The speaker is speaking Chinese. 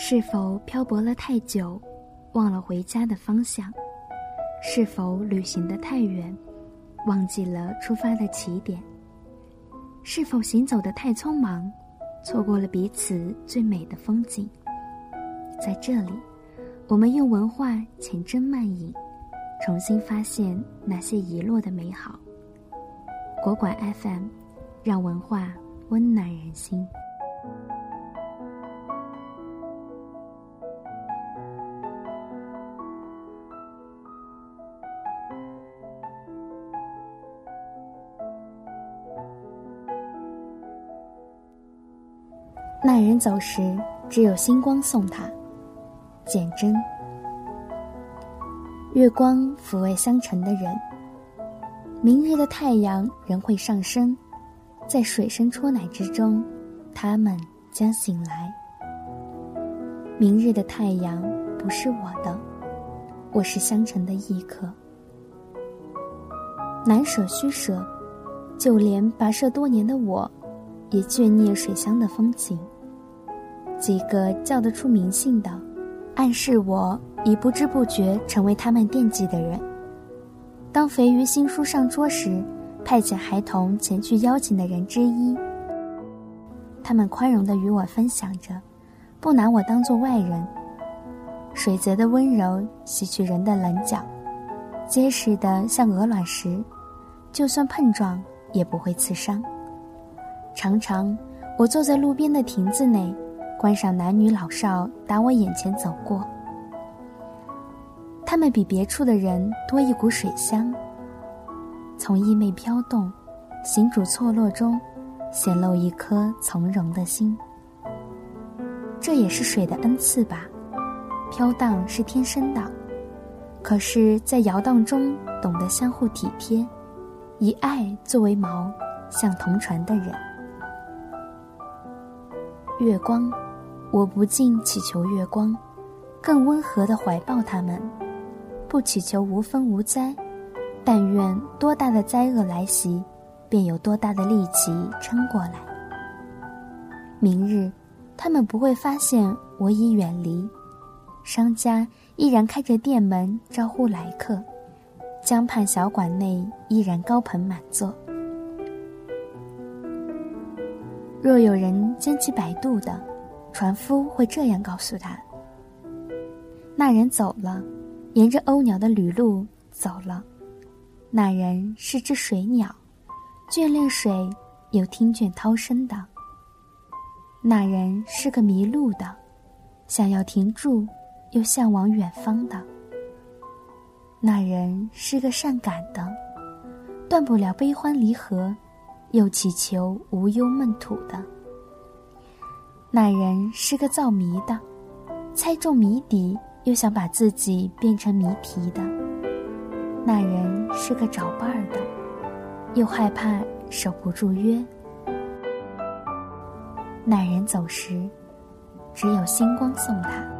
是否漂泊了太久，忘了回家的方向？是否旅行的太远，忘记了出发的起点？是否行走的太匆忙，错过了彼此最美的风景？在这里，我们用文化浅斟慢饮，重新发现那些遗落的美好。国馆 FM，让文化温暖人心。那人走时，只有星光送他。简真。月光抚慰相沉的人。明日的太阳仍会上升，在水深戳奶之中，他们将醒来。明日的太阳不是我的，我是相沉的异客。难舍虚舍，就连跋涉多年的我，也眷念水乡的风景。几个叫得出名姓的，暗示我已不知不觉成为他们惦记的人。当肥鱼新书上桌时，派遣孩童前去邀请的人之一。他们宽容地与我分享着，不拿我当作外人。水泽的温柔洗去人的棱角，结实的像鹅卵石，就算碰撞也不会刺伤。常常，我坐在路边的亭子内。观赏男女老少打我眼前走过，他们比别处的人多一股水香。从衣袂飘动、行主错落中，显露一颗从容的心。这也是水的恩赐吧？飘荡是天生的，可是，在摇荡中懂得相互体贴，以爱作为锚，像同船的人。月光。我不禁祈求月光，更温和地怀抱他们，不祈求无风无灾，但愿多大的灾厄来袭，便有多大的力气撑过来。明日，他们不会发现我已远离，商家依然开着店门招呼来客，江畔小馆内依然高朋满座。若有人将其摆渡的。船夫会这样告诉他：“那人走了，沿着鸥鸟的旅路走了。那人是只水鸟，眷恋水又听倦涛声的。那人是个迷路的，想要停住又向往远方的。那人是个善感的，断不了悲欢离合，又祈求无忧闷土的。”那人是个造谜的，猜中谜底又想把自己变成谜题的。那人是个找伴儿的，又害怕守不住约。那人走时，只有星光送他。